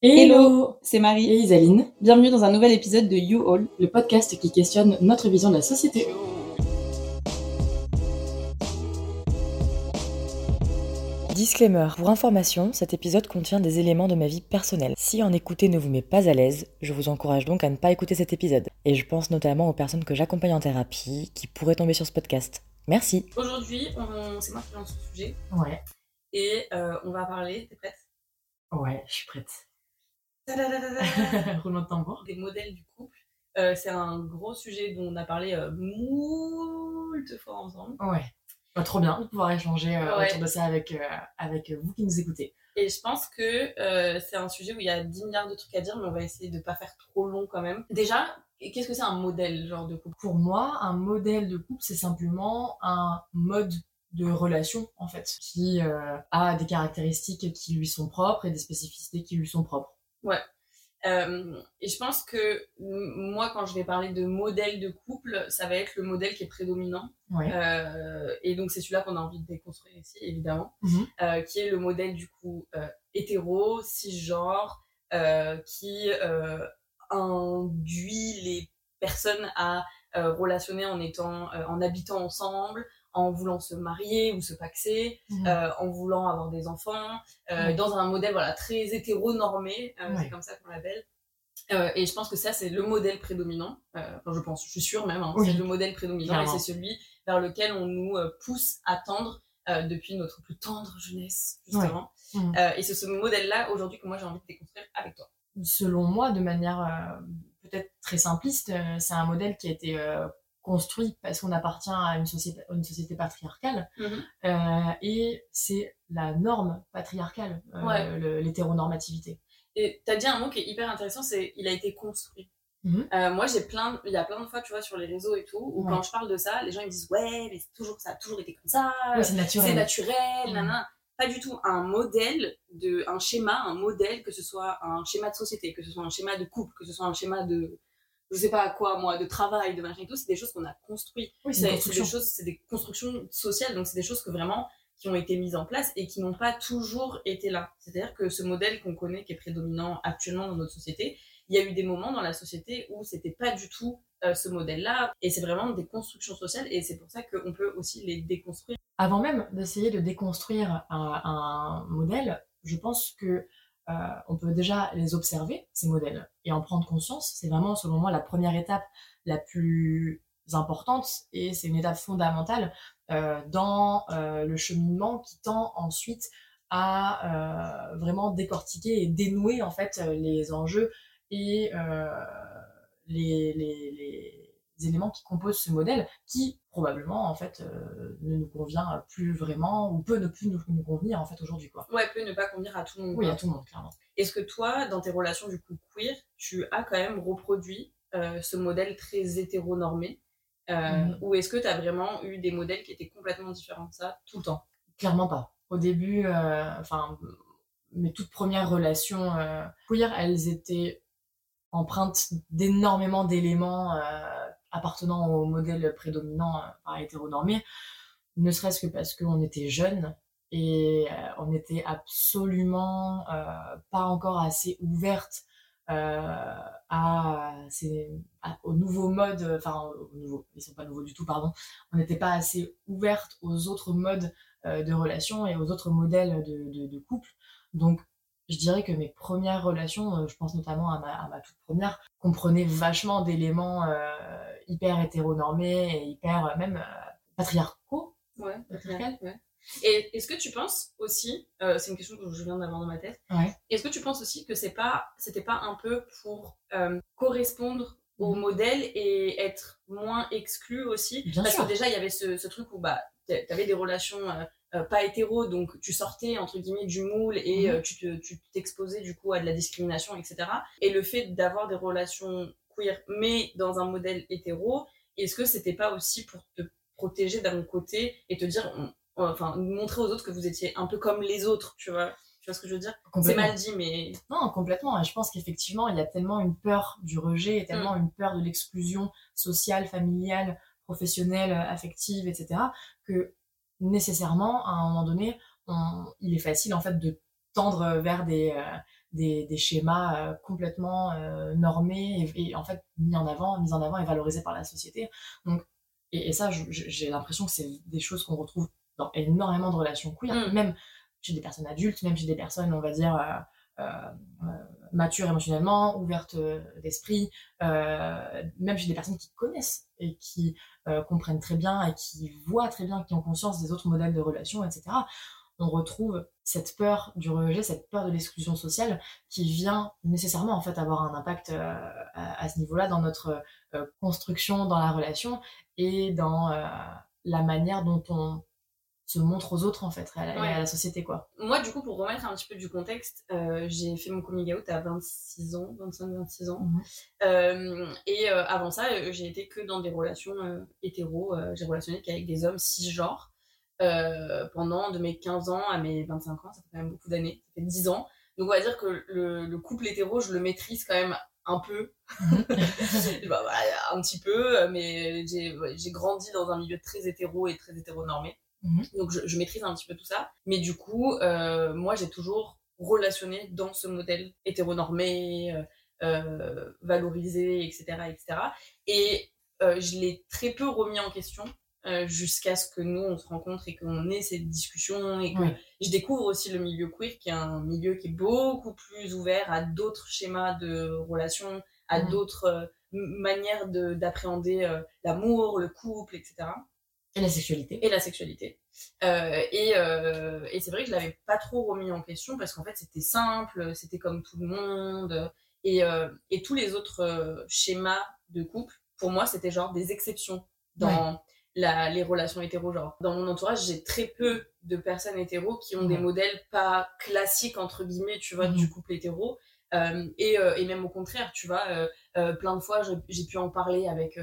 Hello, c'est Marie et Isaline. Bienvenue dans un nouvel épisode de You All, le podcast qui questionne notre vision de la société. Disclaimer, pour information, cet épisode contient des éléments de ma vie personnelle. Si en écouter ne vous met pas à l'aise, je vous encourage donc à ne pas écouter cet épisode. Et je pense notamment aux personnes que j'accompagne en thérapie qui pourraient tomber sur ce podcast. Merci. Aujourd'hui, c'est moi qui lance ce sujet. Ouais. Et euh, on va parler. T'es prête? Ouais, je suis prête. Roulement de tambour. Des modèles du couple. Euh, c'est un gros sujet dont on a parlé euh, moult fois ensemble. Ouais. Pas trop bien de pouvoir échanger euh, autour de ça avec, avec vous qui nous écoutez. Et je pense que c'est un sujet où il y a 10 milliards de trucs à dire, mais on va essayer de pas faire trop long quand même. Déjà, qu'est-ce que c'est un modèle genre de couple? Pour moi, un modèle de couple, c'est simplement un mode de relation en fait qui a des caractéristiques qui lui sont propres et des spécificités qui lui sont propres. Ouais. Euh, et je pense que moi, quand je vais parler de modèle de couple, ça va être le modèle qui est prédominant. Ouais. Euh, et donc, c'est celui-là qu'on a envie de déconstruire ici, évidemment, mhm. euh, qui est le modèle du coup hétéro, cisgenre, qui induit les personnes à relationner en étant, en habitant ensemble, en voulant se marier ou se paxer, mmh. euh, en voulant avoir des enfants, euh, dans un modèle voilà très hétéronormé, euh, c'est comme ça qu'on l'appelle. et je pense que ça c'est le modèle prédominant. enfin je pense, je suis sûre même, hein, c'est le modèle prédominant et c'est celui vers lequel on nous pousse à tendre depuis notre plus tendre jeunesse justement. Mmh. et c'est ce modèle-là aujourd'hui que moi j'ai envie de déconstruire avec toi. Selon moi, de manière peut-être très simpliste, c'est un modèle qui a été construit parce qu'on appartient à une société, une société patriarcale. Mhm. Euh, et c'est la norme patriarcale, euh, l'hétéronormativité. Et tu as dit un mot qui est hyper intéressant, c'est il a été construit. Mhm. Euh, moi, j'ai plein, il y a plein de fois, tu vois, sur les réseaux et tout, où quand je parle de ça, les gens ils me disent ouais, mais c'est toujours, ça a toujours été comme ça, c'est naturel, c'est naturel, mhm. Pas du tout un modèle de, un schéma, un modèle, que ce soit un schéma de société, que ce soit un schéma de couple, que ce soit un schéma de, je sais pas à quoi moi de travail de machin et tout c'est des choses qu'on a construit c'est des choses c'est des constructions sociales donc c'est des choses que vraiment qui ont été mises en place et qui n'ont pas toujours été là. C'est à dire que ce modèle qu'on connaît qui est prédominant actuellement dans notre société il y a eu des moments dans la société où c'était pas du tout euh, ce modèle là et c'est vraiment des constructions sociales et c'est pour ça qu'on peut aussi les déconstruire. Avant même d'essayer de déconstruire un, un modèle je pense que on peut déjà les observer, ces modèles, et en prendre conscience. C'est vraiment, selon moi, la première étape la plus importante et c'est une étape fondamentale euh, dans euh, le cheminement qui tend ensuite à vraiment décortiquer et dénouer en fait les enjeux et les éléments qui composent ce modèle qui probablement en fait euh, ne nous convient plus vraiment ou peut ne plus nous, convenir en fait aujourd'hui quoi. Ouais, peut ne pas convenir à tout le monde. Oui, à tout le monde clairement. Est-ce que toi dans tes relations du coup queer, tu as quand même reproduit euh, ce modèle très hétéronormé euh, mm. ou est-ce que tu as vraiment eu des modèles qui étaient complètement différents de ça tout le temps? Clairement pas. Au début enfin mes toutes premières relations queer, elles étaient empreintes d'énormément d'éléments appartenant au modèle prédominant euh, hétéronormé, ne serait-ce que parce qu'on était jeunes et euh, on n'était absolument euh, pas encore assez ouverte à, ces, aux nouveaux modes, enfin aux nouveaux, ils sont pas nouveaux du tout, pardon, on n'était pas assez ouverte aux autres modes de relation et aux autres modèles de, de, de couple. Donc je dirais que mes premières relations, euh, je pense notamment à ma, à ma toute première, comprenaient vachement d'éléments euh, hyper hétéronormés et hyper euh, même patriarcaux. Ouais, ouais. Et est-ce que tu penses aussi, c'est une question que je viens d'avoir dans ma tête, ouais. est-ce que tu penses aussi que c'est pas, c'était pas un peu pour correspondre au mhm. modèle et être moins exclu aussi? Bien Parce sûr. que déjà, il y avait ce, ce truc où bah, t'avais des relations euh, pas hétéro, donc tu sortais entre guillemets du moule et mhm. euh, tu t'exposais du coup à de la discrimination, etc. Et le fait d'avoir des relations queer, mais dans un modèle hétéro, est-ce que c'était pas aussi pour te protéger d'un côté et te dire, enfin, montrer aux autres que vous étiez un peu comme les autres, tu vois? Tu vois ce que je veux dire? C'est mal dit, mais... Non, complètement. Je pense qu'effectivement, il y a tellement une peur du rejet, et tellement mm. une peur de l'exclusion sociale, familiale, professionnelle, affective, etc., que nécessairement, à un moment donné, il est facile en fait de tendre vers des, euh, des, des, schémas complètement normés et, en fait mis en avant, mis en avant et valorisés par la société. Donc, et, ça, j'ai l'impression que c'est des choses qu'on retrouve dans énormément de relations queer, mmh. même chez des personnes adultes, même chez des personnes, on va dire, euh, euh, matures émotionnellement, ouvertes euh, d'esprit, même chez des personnes qui connaissent et qui comprennent très bien et qui voient très bien, qui ont conscience des autres modèles de relations, etc on retrouve cette peur du rejet, cette peur de l'exclusion sociale qui vient nécessairement en fait avoir un impact à, ce niveau-là dans notre construction dans la relation et dans la manière dont on se montre aux autres en fait et à, la société quoi. Moi du coup pour remettre un petit peu du contexte, euh, j'ai fait mon coming out à 26 ans, 25-26 ans. Mhm. Euh, et euh, avant ça j'ai été que dans des relations hétéro, j'ai relationné qu'avec des hommes cisgenres pendant de mes 15 ans à mes 25 ans, ça fait quand même beaucoup d'années, ça fait 10 ans. Donc on va dire que le, couple hétéro je le maîtrise quand même un peu, mhm. bah, un petit peu, mais j'ai grandi dans un milieu très hétéro et très hétéronormé. Mhm. Donc je, maîtrise un petit peu tout ça. Mais du coup, euh, moi j'ai toujours relationné dans ce modèle hétéronormé, euh, euh, valorisé, etc. etc. Et je l'ai très peu remis en question jusqu'à ce que nous on se rencontre et qu'on ait cette discussion et que je découvre aussi le milieu queer qui est un milieu qui est beaucoup plus ouvert à d'autres schémas de relations, à mhm. d'autres manières d'appréhender l'amour, le couple, etc. Et la sexualité. Et la sexualité. Euh, et, euh, et c'est vrai que je l'avais pas trop remis en question parce qu'en fait c'était simple, c'était comme tout le monde. Et, euh, et tous les autres schémas de couple, pour moi, c'était genre des exceptions dans la, les relations hétéro. Genre, dans mon entourage, j'ai très peu de personnes hétéro qui ont des modèles pas classiques, entre guillemets, tu vois, du mhm. couple hétéro. et, et même au contraire, tu vois, plein de fois, j'ai pu en parler avec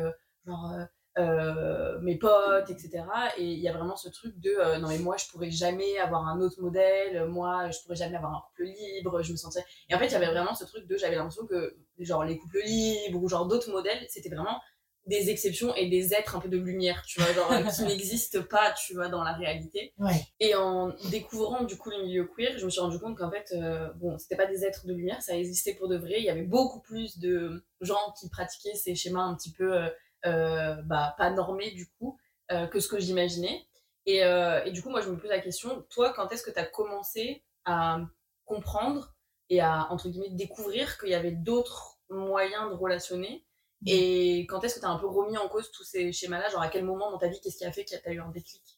genre euh, mes potes, etc. Et il y a vraiment ce truc de euh, non mais moi je pourrais jamais avoir un autre modèle, moi je pourrais jamais avoir un couple libre, je me sentais. Et en fait il y avait vraiment ce truc de j'avais l'impression que genre les couples libres ou genre d'autres modèles c'était vraiment des exceptions et des êtres un peu de lumière, tu vois, genre qui n'existent pas, tu vois, dans la réalité. Ouais. Et en découvrant du coup le milieu queer, je me suis rendu compte qu'en fait, euh, bon, c'était pas des êtres de lumière, ça existait pour de vrai. Il y avait beaucoup plus de gens qui pratiquaient ces schémas un petit peu euh, bah, pas normé du coup euh, que ce que j'imaginais. Et, euh, et, du coup, moi, je me pose la question, toi, quand est-ce que tu as commencé à comprendre et à, entre guillemets, découvrir qu'il y avait d'autres moyens de relationner? Mmh. Et quand est-ce que tu as un peu remis en cause tous ces schémas-là? Genre, à quel moment dans ta vie, qu'est-ce qui a fait que tu as eu un déclic?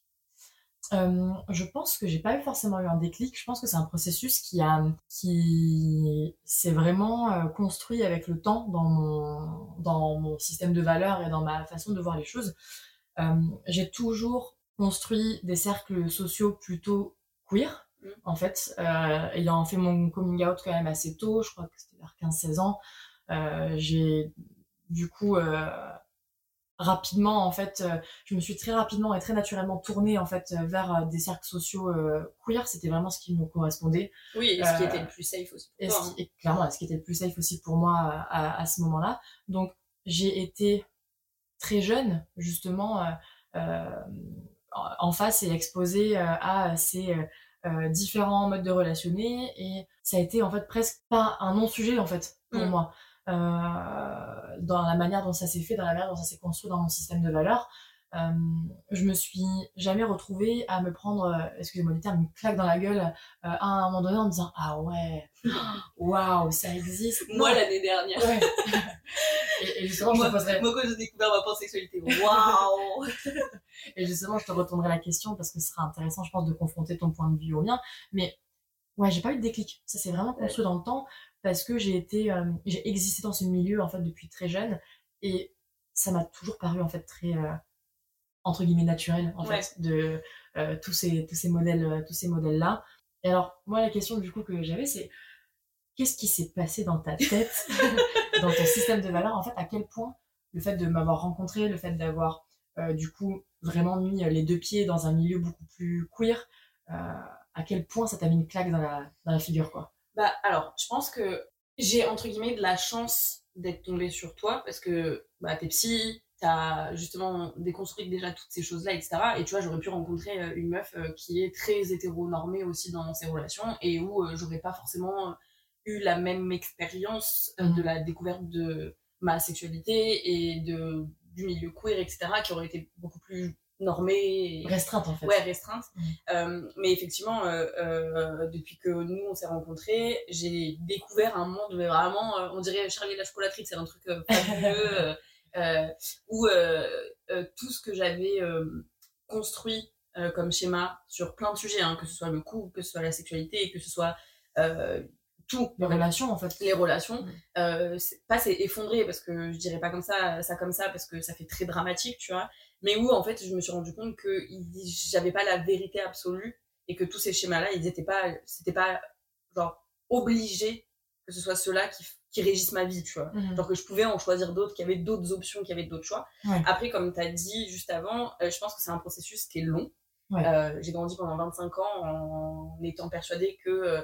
Euh, je pense que j'ai pas forcément eu un déclic. Je pense que c'est un processus qui a, qui s'est vraiment euh, construit avec le temps dans mon, dans mon système de valeurs et dans ma façon de voir les choses. Euh, j'ai toujours construit des cercles sociaux plutôt queer, en fait, ayant fait mon coming out quand même assez tôt, je crois que c'était vers 15-16 ans. j'ai du coup rapidement en fait euh, je me suis très rapidement et très naturellement tournée en fait euh, vers euh, des cercles sociaux queer. C'était vraiment ce qui me correspondait. Oui et ce qui était le plus safe aussi pour toi, et, hein. clairement ce qui était le plus safe aussi pour moi à, à ce moment là donc j'ai été très jeune justement en face et exposée à ces différents modes de relationner. Et ça a été en fait presque pas un non sujet en fait pour mmh. moi. euh, dans la manière dont ça s'est fait, dans la manière dont ça s'est construit dans mon système de valeurs. Euh, je me suis jamais retrouvée à me prendre, euh, excusez-moi le terme, une claque dans la gueule à un moment donné en me disant ah ouais, waouh, ça existe. Moi l'année dernière. et, justement, moi, je te moi quand j'ai découvert ma pansexualité, waouh. et justement, je te retournerai la question parce que ce sera intéressant, je pense, de confronter ton point de vue au mien. Mais ouais, j'ai pas eu de déclic. Ça s'est vraiment construit dans le temps parce que j'ai été euh, j'ai existé dans ce milieu en fait depuis très jeune. Et ça m'a toujours paru en fait très euh, entre guillemets naturel en fait de euh, tous ces tous ces modèles tous ces modèles là et alors moi la question du coup que j'avais c'est qu'est-ce qui s'est passé dans ta tête dans ton système de valeurs en fait à quel point le fait de m'avoir rencontré le fait d'avoir du coup vraiment mis les deux pieds dans un milieu beaucoup plus queer à quel point ça t'a mis une claque dans la, dans la figure quoi? Bah alors, je pense que j'ai entre guillemets de la chance d'être tombée sur toi parce que bah, t'es psy, t'as justement déconstruit déjà toutes ces choses-là, etc. Et tu vois, j'aurais pu rencontrer euh, une meuf euh, qui est très hétéronormée aussi dans ses relations et où euh, j'aurais pas forcément eu la même expérience de la découverte de ma sexualité et de, du milieu queer, etc., qui aurait été beaucoup plus normée. Restreinte en fait. Ouais, restreinte. Mhm. Euh, mais effectivement, euh, euh, depuis que nous, on s'est rencontrés, j'ai découvert un monde, mais vraiment, on dirait Charlie la chocolaterie, c'est un truc fabuleux, où tout ce que j'avais construit comme schéma sur plein de sujets, hein, que ce soit le couple, que ce soit la sexualité, que ce soit tout, Les relations en fait. les relations, euh, c'est- pas c'est effondré parce que je dirais pas comme ça, ça comme ça parce que ça fait très dramatique, tu vois, mais où en fait je me suis rendu compte que j'avais pas la vérité absolue et que tous ces schémas-là, ils étaient pas, c'était pas genre obligé que ce soit ceux-là qui, qui régissent ma vie, tu vois. Mhm. Genre que je pouvais en choisir d'autres, qu'il y avait d'autres options, qu'il y avait d'autres choix. Ouais. Après, comme tu as dit juste avant, euh, je pense que c'est un processus qui est long. Ouais. Euh, j'ai grandi pendant 25 ans en étant persuadée que euh,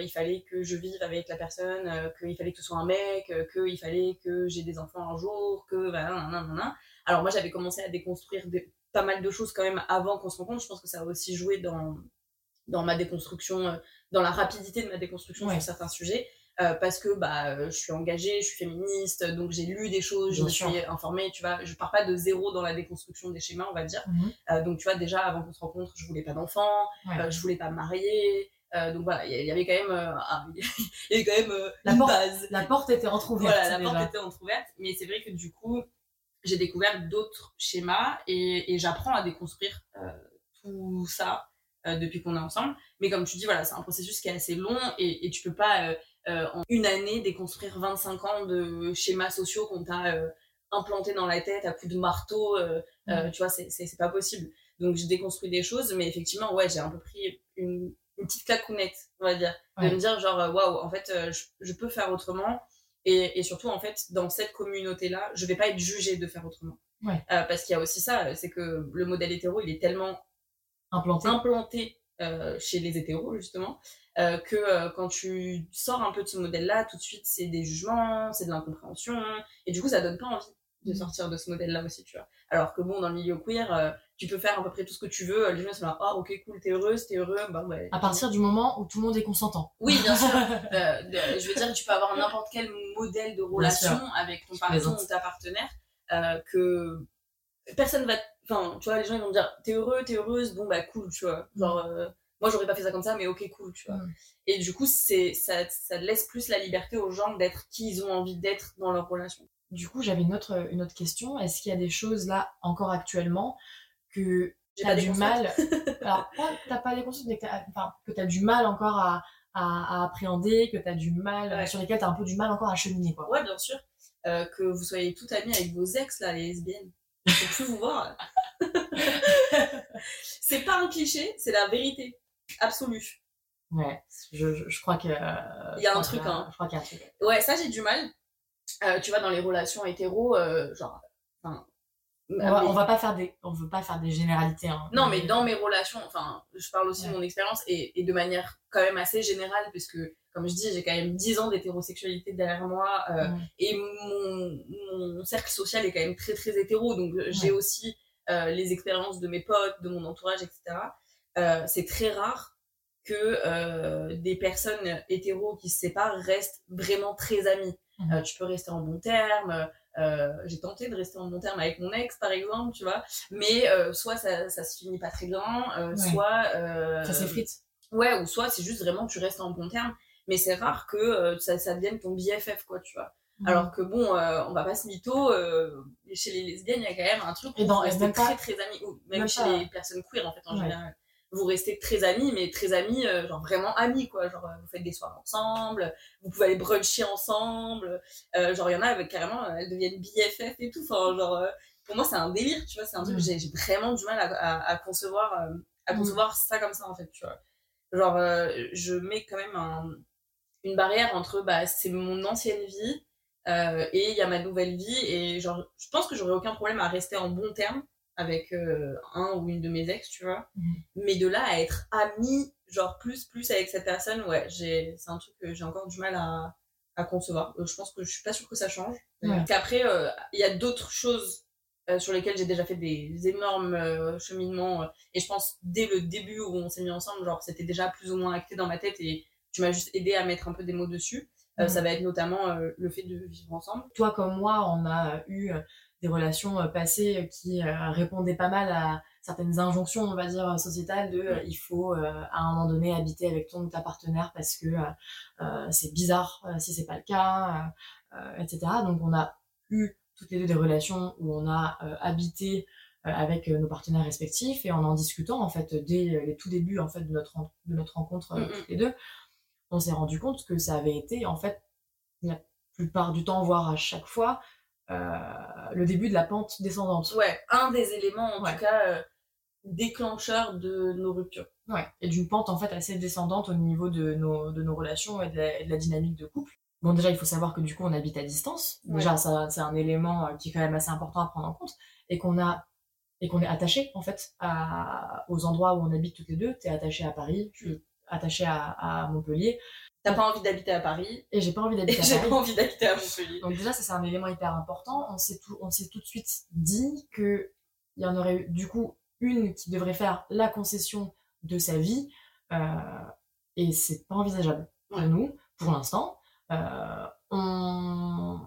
il fallait que je vive avec la personne, qu'il fallait que ce soit un mec, qu'il fallait que j'ai des enfants un jour, que bah, nan, nan, nan, nan. Alors moi j'avais commencé à déconstruire des- pas mal de choses quand même avant qu'on se rencontre. Je pense que ça a aussi joué dans dans ma déconstruction, euh, dans la rapidité de ma déconstruction Ouais. sur certains sujets. euh, parce que bah, euh, je suis engagée, je suis féministe, donc j'ai lu des choses, je me suis informée, tu vois, je pars pas de zéro dans la déconstruction des schémas, on va dire. Mhm. Euh, donc tu vois, déjà avant qu'on se rencontre, je voulais pas d'enfants, Ouais. euh, je voulais pas me marier, donc voilà, il y, avait quand même, un- il y avait quand même euh, La une porte- base. La porte était entrouverte. Voilà, la déjà. porte était entrouverte, mais c'est vrai que du coup, j'ai découvert d'autres schémas et, et j'apprends à déconstruire euh, tout ça euh, depuis qu'on est ensemble. Mais comme tu dis, voilà, c'est un processus qui est assez long et, et tu peux pas euh, en une année déconstruire 25 ans de schémas sociaux qu'on t'a implantés dans la tête à coups de marteau. euh, tu vois, c'est pas possible. Donc j'ai déconstruit des choses, mais effectivement, ouais, j'ai un peu pris une, une petite claquonnette, on va dire, de Ouais. me dire genre, waouh, en fait, je, je peux faire autrement. Et, et surtout, en fait, dans cette communauté-là, je vais pas être jugée de faire autrement. Ouais. Euh, parce qu'il y a aussi ça, c'est que le modèle hétéro, il est tellement Implanté. implanté euh, chez les hétéros, justement, euh, que quand tu sors un peu de ce modèle-là, tout de suite, c'est des jugements, c'est de l'incompréhension, et du coup, ça donne pas envie de Mhm. sortir de ce modèle-là aussi, tu vois. Alors que bon, dans le milieu queer, euh, tu peux faire à peu près tout ce que tu veux, les gens sont là, ah ok, cool, t'es heureuse, t'es heureux, bah ouais. À partir du moment où tout le monde est consentant. Oui, bien sûr. Euh, de- je veux dire, tu peux avoir n'importe quel modèle de relation avec ton partenaire plaisante. ou ta partenaire euh, que personne va. Enfin, tu vois, les gens ils vont dire t'es heureux, t'es heureuse, bon bah cool, tu vois. Genre, euh, moi j'aurais pas fait ça comme ça, mais ok, cool, tu vois. Mm. Et du coup, c'est ça, ça laisse plus la liberté aux gens d'être qui ils ont envie d'être dans leur relation. Du coup, j'avais une autre, une autre question. Est-ce qu'il y a des choses là, encore actuellement, que t'as pas du mal. Alors, t'as pas déconstruit, mais que t'as, enfin, du mal encore à, à, à appréhender, que t'as du mal, Ouais. sur lesquels t'as un peu du mal encore à cheminer, quoi. Ouais, bien sûr. Euh, que vous soyez toutes amies avec vos ex, là, les lesbiennes. Je peux plus vous voir. c'est pas un cliché, c'est la vérité absolue. Ouais, je, je, je crois que. Il y a un truc, hein. Je crois qu'il y a un truc. Ouais, ça j'ai du mal. Euh, tu vois, dans les relations hétéro, euh, genre. Enfin. On va, mais- on va pas faire des, on veut pas faire des généralités. Hein. Non, mais dans mes relations, enfin, je parle aussi de mon expérience et, et de manière quand même assez générale, puisque, comme je dis, j'ai quand même 10 ans d'hétérosexualité derrière moi euh, Ouais. et mon, mon cercle social est quand même très très hétéro, donc euh, j'ai aussi euh, les expériences de mes potes, de mon entourage, etc. Euh, c'est très rare que euh, des personnes hétéros qui se séparent restent vraiment très amies. Mhm. Euh, tu peux rester en bon terme. euh, j'ai tenté de rester en bon terme avec mon ex, par exemple, tu vois. Mais euh, soit ça, ça se finit pas très bien, euh, Ouais. soit... euh, Ça s'effrite. Ouais, ou soit c'est juste vraiment tu restes en bon terme. Mais c'est rare que euh, ça, ça devienne ton BFF, quoi, tu vois. Mhm. Alors que bon, euh, on va pas se mytho, euh, chez les lesbiennes, il y a quand même un truc où pas- très très amis, ou même, même chez pas- les personnes queer en fait en Ouais. général. Vous restez très amis, mais très amis, euh, genre vraiment amis quoi. Genre euh, vous faites des soirées ensemble, vous pouvez aller bruncher ensemble. Euh, genre il y en a avec carrément, elles deviennent BFF et tout. Enfin genre pour moi c'est un délire, tu vois. C'est un truc Mm. j'ai vraiment du mal à, à, à concevoir, à Mm. concevoir ça comme ça en fait, tu vois. Genre je mets quand même un- une barrière entre bah c'est mon ancienne vie euh, et il y a ma nouvelle vie et genre je pense que j'aurais aucun problème à rester en bon terme avec euh, un ou une de mes ex tu vois Mhm. mais de là à être amie genre plus plus avec cette personne ouais j'ai c'est un truc que j'ai encore du mal à, à concevoir Euh, je pense que je suis pas sûre que ça change Ouais. qu'après euh, il y a d'autres choses euh, sur lesquelles j'ai déjà fait des énormes cheminements et je pense dès le début où on s'est mis ensemble genre c'était déjà plus ou moins acté dans ma tête et tu m'as juste aidé à mettre un peu des mots dessus. Mhm. Ça va être notamment le fait de vivre ensemble. Toi comme moi, on a eu des relations euh, passées qui euh, répondaient pas mal à certaines injonctions, on va dire, sociétales de euh, il faut euh, à un moment donné habiter avec ton ou ta partenaire parce que euh, euh, c'est bizarre euh, si c'est pas le cas, euh, euh, etc. Donc on a eu toutes les deux des relations où on a euh, habité euh, avec euh, nos partenaires respectifs et en en discutant en fait dès euh, les tout débuts en fait de notre de notre rencontre euh, Mhm. toutes les deux, on s'est rendu compte que ça avait été en fait la plupart du temps, voire à chaque fois, euh, le début de la pente descendante. Ouais, un des éléments en Ouais. tout cas euh, déclencheurs de nos ruptures. Ouais. Et d'une pente en fait assez descendante au niveau de nos, de nos relations et de, la, et de la dynamique de couple. Bon, déjà, il faut savoir que du coup, on habite à distance. Ouais. Déjà, ça, c'est un élément euh, qui est quand même assez important à prendre en compte. Et qu'on a et qu'on est attaché en fait à, aux endroits où on habite toutes les deux. T'es attaché à Paris, je suis attachée à, à Montpellier. T'as pas envie d'habiter à Paris Et j'ai pas envie d'habiter à j'ai Paris. pas envie d'habiter à Montpellier. Donc déjà, ça c'est un élément hyper important. On s'est tout, on s'est tout de suite dit que il y en aurait eu du coup une qui devrait faire la concession de sa vie, euh, et c'est pas envisageable pour Ouais. nous pour l'instant. Euh, on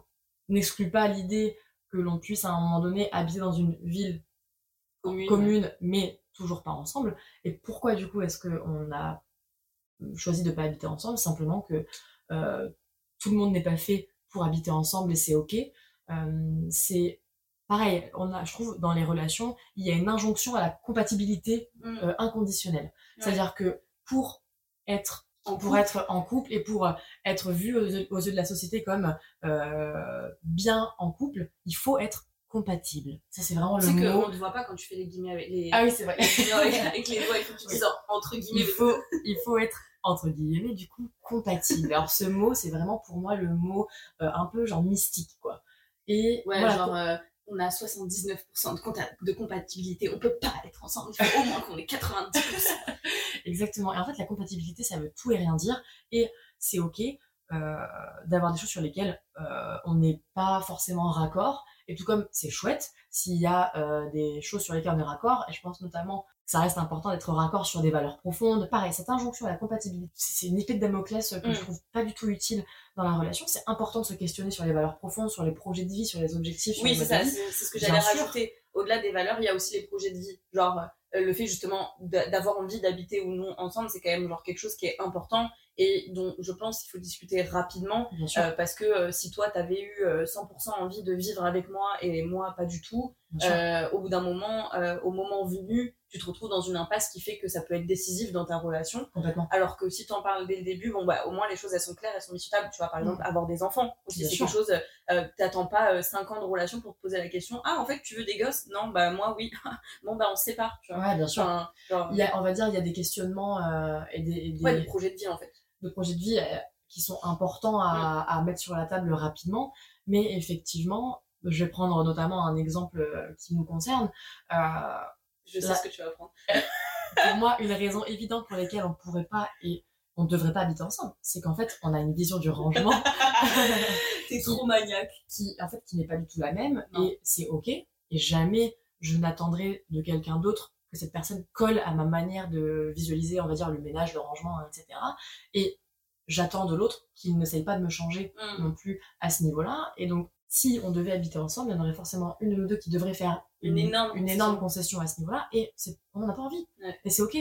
n'exclut pas l'idée que l'on puisse à un moment donné habiter dans une ville Commune. commune, mais toujours pas ensemble. Et pourquoi du coup est-ce qu'on a choisi de pas habiter ensemble Simplement que euh, tout le monde n'est pas fait pour habiter ensemble et c'est ok. Euh, c'est pareil, on a, je trouve, dans les relations, il y a une injonction à la compatibilité Mm. euh, inconditionnelle. C'est-à-dire que pour être En pour couple. être en couple et pour être vu aux yeux, aux yeux de la société comme bien en couple, il faut être compatible. Ça c'est vraiment le mot. qu'on ne voit pas quand tu fais les guillemets avec les, Ah oui, c'est vrai. les guillemets avec, avec les doigts, il faut que tu dises en- entre guillemets. il faut, il faut être entre guillemets du coup compatible. Alors ce mot, c'est vraiment pour moi le mot euh, un peu genre mystique quoi. Et Ouais, voilà, genre, euh, on a 79% de, compatibilité, on peut pas être ensemble, il faut au moins qu'on ait 90%. Exactement. Et en fait, la compatibilité, ça veut tout et rien dire. Et c'est OK d'avoir des choses sur lesquelles euh, on n'est pas forcément raccord. Et tout comme c'est chouette s'il y a euh, des choses sur lesquelles on est raccord. Et je pense notamment que ça reste important d'être raccord sur des valeurs profondes. Pareil, cette injonction à la compatibilité, c'est une épée de Damoclès que Mm. je trouve pas du tout utile dans la relation. C'est important de se questionner sur les valeurs profondes, sur les projets de vie, sur les objectifs. Sur Oui, c'est ça, c'est ce que j'allais rajouter. Au-delà des valeurs, il y a aussi les projets de vie. Genre, euh, le fait justement d'a- d'avoir envie d'habiter ou non ensemble, c'est quand même genre quelque chose qui est important et dont je pense qu'il faut discuter rapidement. Euh, parce que euh, si toi, t'avais eu euh, 100% envie de vivre avec moi et moi, pas du tout, euh, au bout d'un moment, euh, au moment venu, tu te retrouves dans une impasse qui fait que ça peut être décisif dans ta relation. Complètement. Alors que si tu en parles dès le début, bon bah au moins les choses elles sont claires, elles sont discutables. Tu vois par exemple avoir des enfants aussi, Mm. C'est quelque chose. Euh, T'attends pas 5 ans de relation pour te poser la question. Ah en fait tu veux des gosses? Non bah moi oui. bon bah on se sépare. Tu vois. Ouais, bien sûr. Enfin, genre, Il y a, on va dire, il y a des questionnements euh, et des, et des- ouais, des projets de vie en fait. De projets de vie euh, qui sont importants à, à mettre sur la table rapidement. Mais effectivement, je vais prendre notamment un exemple euh, qui nous concerne. Euh, Je sais ce que tu vas prendre. pour moi, une raison évidente pour laquelle on pourrait pas et on ne devrait pas habiter ensemble, c'est qu'en fait, on a une vision du rangement T'es trop maniaque. qui, en fait, qui n'est pas du tout la même Non. et c'est ok. Et jamais je n'attendrai de quelqu'un d'autre que cette personne colle à ma manière de visualiser, on va dire, le ménage, le rangement, etc. Et j'attends de l'autre qu'il n'essaye pas de me changer Mm. non plus à ce niveau-là. Et donc, si on devait habiter ensemble, il y en aurait forcément une ou deux qui devraient faire Une énorme une concession. énorme concession à ce niveau-là. Et on n'en a pas envie. Ouais. Et c'est ok.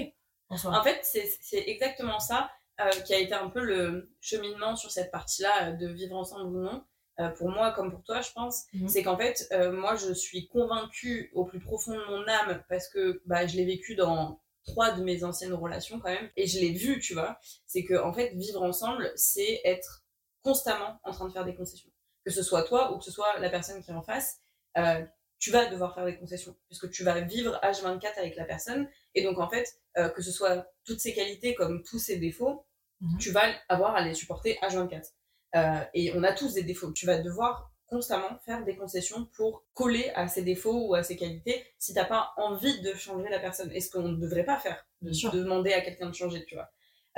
En fait, c'est c'est exactement ça euh, qui a été un peu le cheminement sur cette partie-là euh, de vivre ensemble ou non. Euh, pour moi, comme pour toi, je pense, Mhm. c'est qu'en fait, euh, moi, je suis convaincue au plus profond de mon âme parce que bah, je l'ai vécu dans trois de mes anciennes relations quand même, et je l'ai vu, tu vois. C'est que en fait, vivre ensemble, c'est être constamment en train de faire des concessions. Que ce soit toi ou que ce soit la personne qui est en face, euh, tu vas devoir faire des concessions puisque tu vas vivre H24 avec la personne, et donc en fait, que ce soit toutes ses qualités comme tous ses défauts, Mhm. tu vas avoir à les supporter H24. Euh, et on a tous des défauts. Tu vas devoir constamment faire des concessions pour coller à ses défauts ou à ses qualités si t'as pas envie de changer la personne. Et ce qu'on ne devrait pas faire, de demander à quelqu'un de changer, tu vois.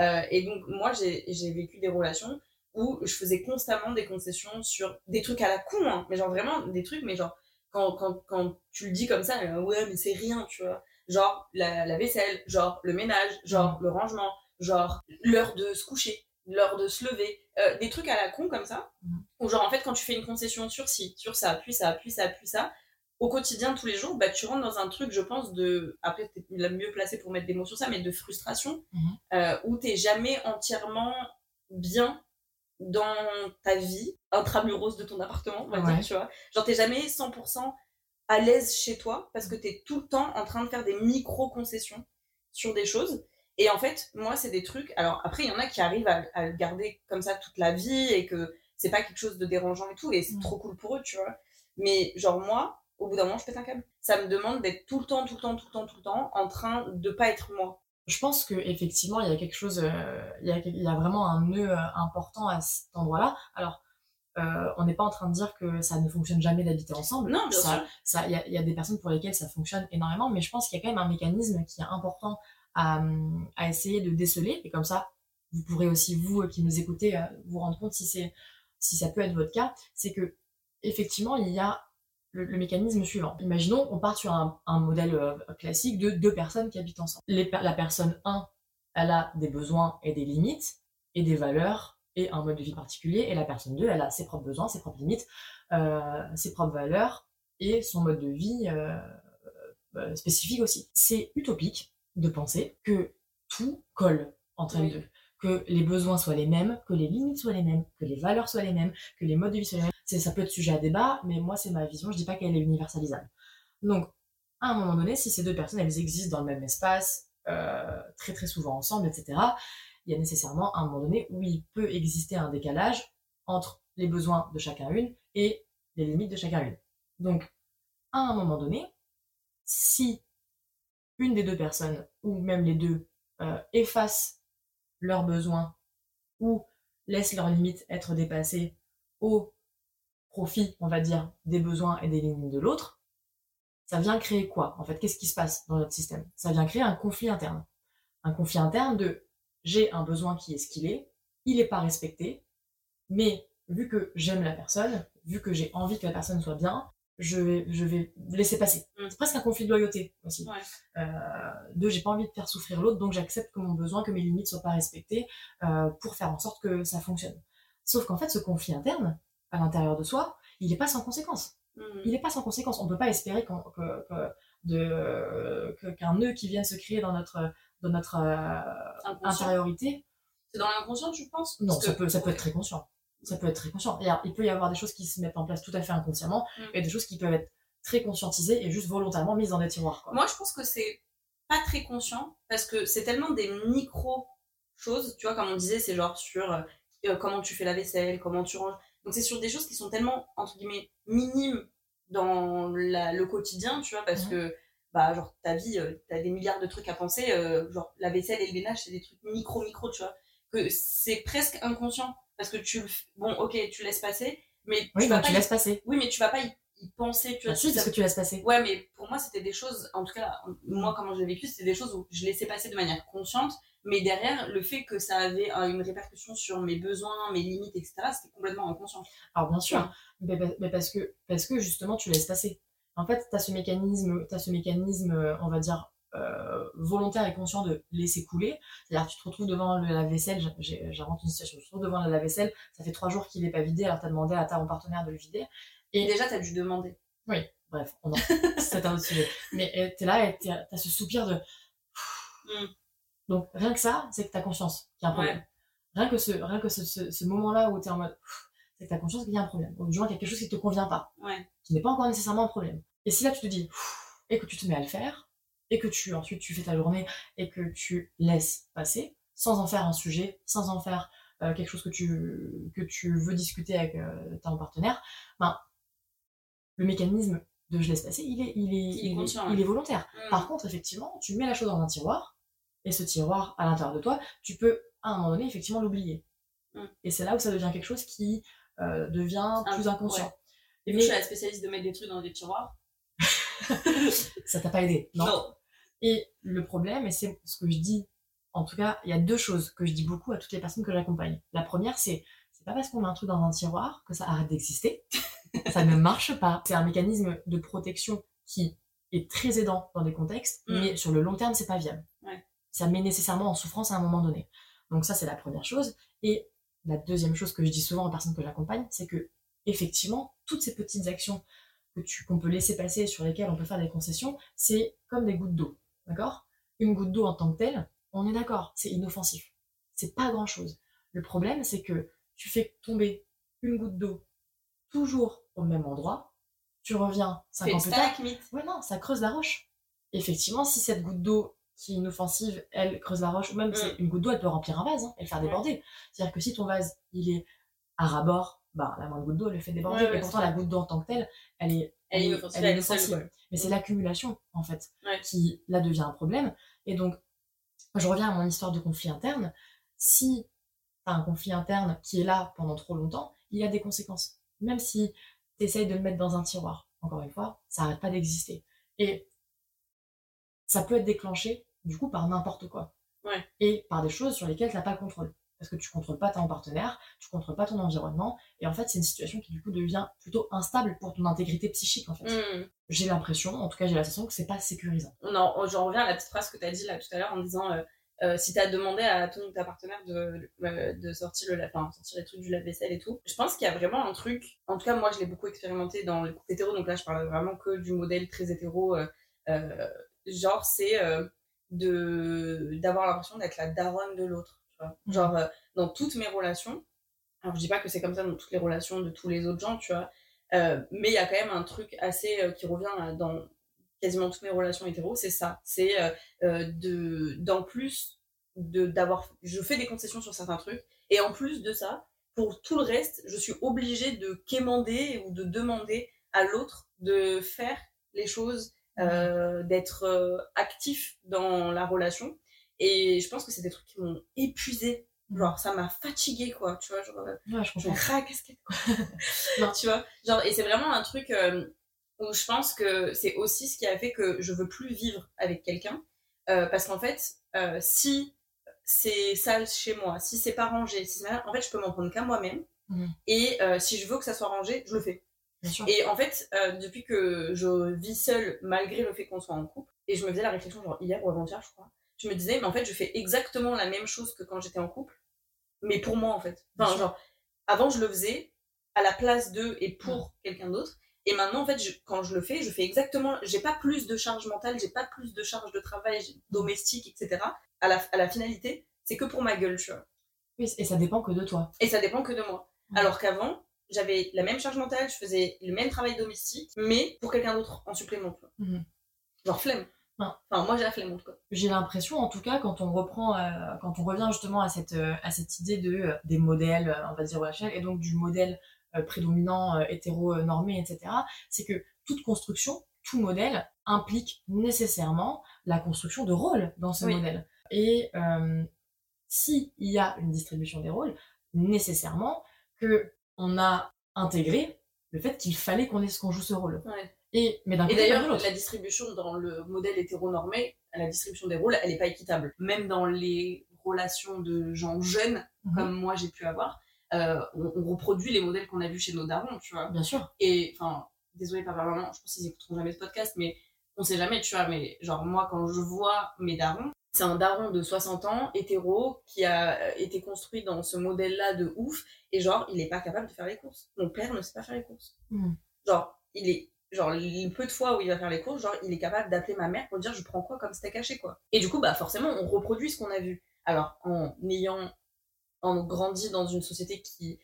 Euh, et donc moi j'ai j'ai vécu des relations où je faisais constamment des concessions sur des trucs à la con, hein, mais genre vraiment des trucs, mais genre quand, quand, quand tu le dis comme ça, euh, ouais mais c'est rien, tu vois. Genre la, la vaisselle, genre le ménage, genre le rangement, genre l'heure de se coucher. L'heure de se lever, euh, des trucs à la con comme ça, Mhm. ou genre en fait quand tu fais une concession sur ci, sur ça, puis ça, puis ça, puis ça, au quotidien tous les jours, bah tu rentres dans un truc, je pense, de, après la mieux placé pour mettre des mots sur ça, mais de frustration, Mhm. euh, où t'es jamais entièrement bien dans ta vie, intramuros de ton appartement, on va Ouais. dire, tu vois. Genre t'es jamais 100% à l'aise chez toi, parce que t'es tout le temps en train de faire des micro-concessions sur des choses. Et en fait, moi, c'est des trucs. Alors après, il y en a qui arrivent à, à le garder comme ça toute la vie et que c'est pas quelque chose de dérangeant et tout, et c'est Mm. trop cool pour eux, tu vois. Mais genre moi, au bout d'un moment, je pète un câble. Ça me demande d'être tout le temps, tout le temps, tout le temps, tout le temps en train de pas être moi. Je pense que effectivement il y a quelque chose, euh, il, y a, il y a vraiment un nœud euh, important à cet endroit-là. Alors, euh, on n'est pas en train de dire que ça ne fonctionne jamais d'habiter ensemble. Non, bien ça, y il y a des personnes pour lesquelles ça fonctionne énormément, mais je pense qu'il y a quand même un mécanisme qui est important à, essayer de déceler. Et comme ça, vous pourrez aussi vous euh, qui nous écoutez euh, vous rendre compte si c'est si ça peut être votre cas, c'est que effectivement il y a le, mécanisme suivant. Imaginons, on part sur un, modèle euh, classique de deux personnes qui habitent ensemble. La personne 1, elle a des besoins et des limites, et des valeurs, et un mode de vie particulier, et la personne 2, elle a ses propres besoins, ses propres limites, ses propres valeurs, et son mode de vie spécifique aussi. C'est utopique de penser que tout colle entre Oui. les deux. Que les besoins soient les mêmes, que les limites soient les mêmes, que les valeurs soient les mêmes, que les modes de vie soient les mêmes. C'est, ça peut être sujet à débat, mais moi, c'est ma vision. Je dis pas qu'elle est universalisable. Donc, à un moment donné, si ces deux personnes, elles existent dans le même espace, euh, très très souvent ensemble, etc., il y a nécessairement un moment donné où il peut exister un décalage entre les besoins de chacun une et les limites de chacun une. Donc, à un moment donné, si une des deux personnes, ou même les deux, euh, effacent leurs besoins ou laissent leurs limites être dépassées au profit, on va dire, des besoins et des limites de l'autre, ça vient créer quoi En fait, qu'est-ce qui se passe dans notre système? Ça vient créer un conflit interne. Un conflit interne de j'ai un besoin qui est ce qu'il est, il n'est pas respecté, mais vu que j'aime la personne, vu que j'ai envie que la personne soit bien, je vais, je vais laisser passer. Mm. C'est presque un conflit de loyauté aussi. Ouais. Euh, de j'ai pas envie de faire souffrir l'autre, donc j'accepte que mon besoin, que mes limites soient pas respectées euh, pour faire en sorte que ça fonctionne. Sauf qu'en fait, ce conflit interne, à l'intérieur de soi, il n'est pas sans conséquence Mhm. il n'est pas sans conséquence. On ne peut pas espérer qu'on- que, que- qu'un nœud qui vienne se créer dans notre, dans notre euh, intériorité. C'est dans l'inconscient, tu penses Non, ça que- peut, ça peut être très conscient. Ça peut être très conscient. Et alors, il peut y avoir des choses qui se mettent en place tout à fait inconsciemment Mm. et des choses qui peuvent être très conscientisées et juste volontairement mises dans des tiroirs. Quoi. Moi, je pense que c'est pas très conscient parce que c'est tellement des micro choses, tu vois, comme on disait, c'est genre sur euh, comment tu fais la vaisselle, comment tu ranges. Donc, c'est sur des choses qui sont tellement, entre guillemets, minimes dans la- le quotidien, tu vois, parce que, bah, genre, ta vie, euh, t'as des milliards de trucs à penser, euh, genre, la vaisselle et le ménage, c'est des trucs micro-micro, tu vois, que c'est presque inconscient parce que tu bon, ok, tu laisses passer, mais Oui, tu vas donc pas tu y- laisses passer. oui, mais tu vas pas y, y penser, tu vois, Ah, si, ça- parce que tu laisses passer. Ouais, mais pour moi, c'était des choses, en tout cas, moi, comment je l'ai vécu, c'était des choses où je laissais passer de manière consciente, mais derrière, le fait que ça avait euh, une répercussion sur mes besoins, mes limites, etc., c'était complètement inconscient. Alors bien sûr, Ouais. mais, mais parce, que, parce que justement tu laisses passer. En fait, tu as ce mécanisme, as ce mécanisme, euh, on va dire, euh, volontaire et conscient de laisser couler. C'est-à-dire que tu te retrouves devant le lave-vaisselle, j'invente une situation, tu te retrouves devant le lave-vaisselle, ça fait trois jours qu'il n'est pas vidé, alors tu as demandé à ton partenaire de le vider. Et déjà, t'as dû demander. Bref, on en... c'est un autre sujet. Mais euh, t'es là et t'as ce soupir de... Mm. Donc rien que ça, c'est que t'as conscience qu'il y a un problème. Ouais. Rien que ce, rien que ce, ce, ce moment-là où t'es en mode... C'est que t'as conscience qu'il y a un problème. Ou du moins qu'il y a quelque chose qui te convient pas. Ouais. Qui n'est pas encore nécessairement un problème. Et si là tu te dis... Et que tu te mets à le faire, et que tu ensuite tu fais ta journée, et que tu laisses passer, sans en faire un sujet, sans en faire euh, quelque chose que tu, que tu veux discuter avec euh, ton partenaire, ben, le mécanisme de je laisse passer, il est, il est, Il est il volontaire. Mm. Par contre, effectivement, tu mets la chose dans un tiroir, et ce tiroir, à l'intérieur de toi, tu peux, à un moment donné, effectivement, l'oublier. Mm. Et c'est là où ça devient quelque chose qui euh, devient plus inconscient. ouais. Et Je suis la spécialiste de mettre des trucs dans des tiroirs. ça t'a pas aidé, non, Et le problème, et c'est ce que je dis, en tout cas, il y a deux choses que je dis beaucoup à toutes les personnes que j'accompagne. La première, c'est c'est pas parce qu'on met un truc dans un tiroir que ça arrête d'exister. ça ne marche pas. C'est un mécanisme de protection qui est très aidant dans des contextes, Mm. mais sur le long terme, c'est pas viable. Ouais. Ça met nécessairement en souffrance à un moment donné. Donc ça, c'est la première chose. Et la deuxième chose que je dis souvent aux personnes que j'accompagne, c'est que effectivement, toutes ces petites actions que tu, qu'on peut laisser passer, sur lesquelles on peut faire des concessions, c'est comme des gouttes d'eau, d'accord? Une goutte d'eau en tant que telle, on est d'accord, c'est inoffensif. C'est pas grand-chose. Le problème, c'est que tu fais tomber une goutte d'eau toujours au même endroit, tu reviens 5 ans plus ouais non, ça creuse la roche. Effectivement, si cette goutte d'eau qui est inoffensive, elle creuse la roche, ou même c'est une goutte d'eau, elle peut remplir un vase hein, et le faire déborder. C'est-à-dire que si ton vase, il est à ras-bord, bah, la moindre goutte d'eau, elle le fait déborder. et pourtant, la goutte d'eau en tant que telle, elle est, elle. Elle est inoffensive. Mais c'est l'accumulation, en fait, qui, là, devient un problème. Et donc, je reviens à mon histoire de conflit interne. Si tu as un conflit interne qui est là pendant trop longtemps, il y a des conséquences. Même si tu essayes de le mettre dans un tiroir, encore une fois, ça n'arrête pas d'exister. Et ça peut être déclenché du coup par n'importe quoi. Et par des choses sur lesquelles tu n'as pas le contrôle. Parce que tu contrôles pas ton partenaire, tu contrôles pas ton environnement, et en fait c'est une situation qui du coup devient plutôt instable pour ton intégrité psychique en fait. Mmh. J'ai l'impression, en tout cas j'ai l'impression que c'est pas sécurisant. Non, j'en reviens à la petite phrase que tu as dit là tout à l'heure en disant euh, euh, si tu as demandé à ton ta partenaire de, euh, de sortir le enfin, sortir les trucs du lave-vaisselle et tout, je pense qu'il y a vraiment un truc, en tout cas moi je l'ai beaucoup expérimenté dans le couple hétéro, donc là je parle vraiment que du modèle très hétéro, genre c'est de d'avoir l'impression d'être la daronne de l'autre. Genre, euh, dans toutes mes relations, alors je dis pas que c'est comme ça dans toutes les relations de tous les autres gens, tu vois, euh, mais il y a quand même un truc assez euh, qui revient dans quasiment toutes mes relations hétéro, c'est ça. C'est de, d'en plus de, d'avoir. Je fais des concessions sur certains trucs, et en plus de ça, pour tout le reste, je suis obligée de quémander ou de demander à l'autre de faire les choses euh, d'être euh, actif dans la relation. Et je pense que c'est des trucs qui m'ont épuisé. Genre, ça m'a fatigué, quoi. Tu vois, genre, ouais, je, je quoi. tu vois, genre, et c'est vraiment un truc euh, où je pense que c'est aussi ce qui a fait que je veux plus vivre avec quelqu'un. parce qu'en fait, si c'est sale chez moi, si c'est pas rangé, si en fait, je peux m'en prendre qu'à moi-même. Mm. Et si je veux que ça soit rangé, je le fais. Et en fait, euh, depuis que je vis seule, malgré le fait qu'on soit en couple, et je me faisais la réflexion, genre hier ou avant-hier, je crois, je me disais, mais en fait, je fais exactement la même chose que quand j'étais en couple, mais pour moi, en fait. Enfin, genre, avant, je le faisais à la place d'eux et pour quelqu'un d'autre. Et maintenant, en fait, quand je le fais, je fais exactement. J'ai pas plus de charge mentale, j'ai pas plus de charge de travail domestique, etc. À la, à la finalité, c'est que pour ma gueule, tu vois. Oui, et ça dépend que de toi. Et ça dépend que de moi. Alors qu'avant, j'avais la même charge mentale, je faisais le même travail domestique, mais pour quelqu'un d'autre en supplément. Mhm. Genre flemme. Enfin, moi j'ai la flemme en tout cas. J'ai l'impression, en tout cas, quand on reprend, euh, quand on revient justement à cette, euh, à cette idée de, euh, des modèles, on va dire, relationnels, et donc du modèle prédominant, hétéro-normé, etc., c'est que toute construction, tout modèle implique nécessairement la construction de rôles dans ce modèle. Et s'il y a une distribution des rôles, nécessairement que on a intégré le fait qu'il fallait qu'on ait qu'on joue ce rôle. Et, mais et d'ailleurs, la distribution dans le modèle hétéronormé, la distribution des rôles, elle n'est pas équitable. Même dans les relations de gens jeunes, mhm. comme moi j'ai pu avoir, euh, on, reproduit les modèles qu'on a vus chez nos darons, tu vois. Bien sûr. Et enfin, désolé pas vraiment, je pense qu'ils écouteront jamais ce podcast, mais on sait jamais, tu vois. Mais genre, moi, quand je vois mes darons, c'est un daron de 60 ans, hétéro, qui a été construit dans ce modèle-là de ouf, et genre, il n'est pas capable de faire les courses. Mon père ne sait pas faire les courses. Hmm. Genre, il est. Genre, les peu de fois où il va faire les courses, genre, il est capable d'appeler ma mère pour dire je prends quoi comme steak haché, quoi. Et du coup, bah, forcément, on reproduit ce qu'on a vu. Alors, en ayant. En grandi dans une société qui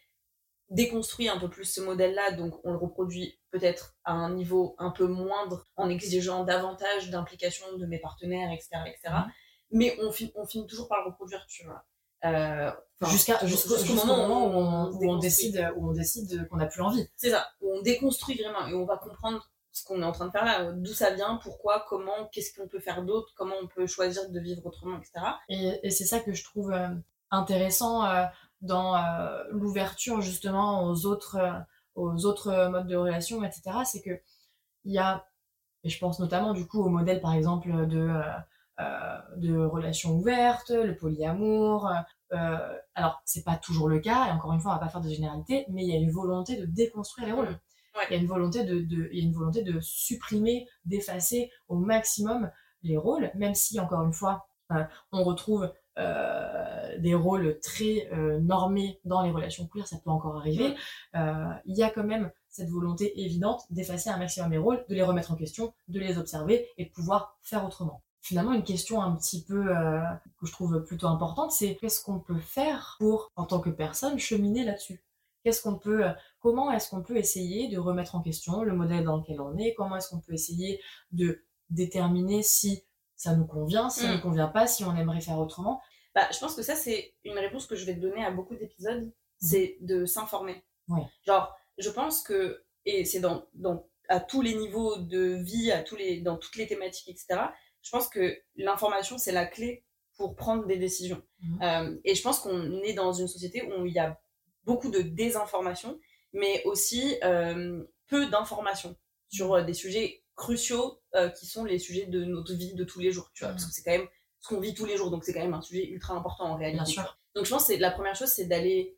déconstruit un peu plus ce modèle-là, donc on le reproduit peut-être à un niveau un peu moindre en exigeant davantage d'implication de mes partenaires, etc., etc mais on, on finit toujours par le reproduire, tu vois. Euh, jusqu'à jusqu'au moment, où on, décide où on décide qu'on n'a plus envie. C'est ça. Où on déconstruit vraiment et on va comprendre ce qu'on est en train de faire là. D'où ça vient pourquoi comment qu'est-ce qu'on peut faire d'autre comment on peut choisir de vivre autrement etc et, c'est ça que je trouve euh, intéressant euh, dans l'ouverture justement aux autres aux autres modes de relation etc c'est que il y a et je pense notamment du coup au modèle par exemple de euh, de relations ouvertes, le polyamour. Euh, alors, c'est pas toujours le cas, et encore une fois, on va pas faire de généralité, mais il y a une volonté de déconstruire les rôles. Il y a une volonté de, il y a une volonté de supprimer, d'effacer au maximum les rôles, même si, encore une fois, euh, on retrouve des rôles très euh, normés dans les relations queer, ça peut encore arriver. Euh, il y a quand même cette volonté évidente d'effacer un maximum les rôles, de les remettre en question, de les observer et de pouvoir faire autrement. Finalement, une question un petit peu euh, que je trouve plutôt importante, c'est qu'est-ce qu'on peut faire pour, en tant que personne, cheminer là-dessus? Qu'est-ce qu'on peut, comment est-ce qu'on peut essayer de remettre en question le modèle dans lequel on est? Comment est-ce qu'on peut essayer de déterminer si ça nous convient, si ça ne nous mm. convient pas, si on aimerait faire autrement? Bah, Je pense que ça, c'est une réponse que je vais te donner à beaucoup d'épisodes, mm. c'est de s'informer. Genre, je pense que, et c'est dans, dans, à tous les niveaux de vie, à tous les, dans toutes les thématiques, etc., je pense que l'information, c'est la clé pour prendre des décisions. Mm. Euh, et je pense qu'on est dans une société où il y a beaucoup de désinformation, mais aussi euh, peu d'informations sur euh, des sujets cruciaux euh, qui sont les sujets de notre vie de tous les jours, tu vois, parce que c'est quand même ce qu'on vit tous les jours, donc c'est quand même un sujet ultra important en réalité. Bien sûr. Donc je pense que la première chose, c'est d'aller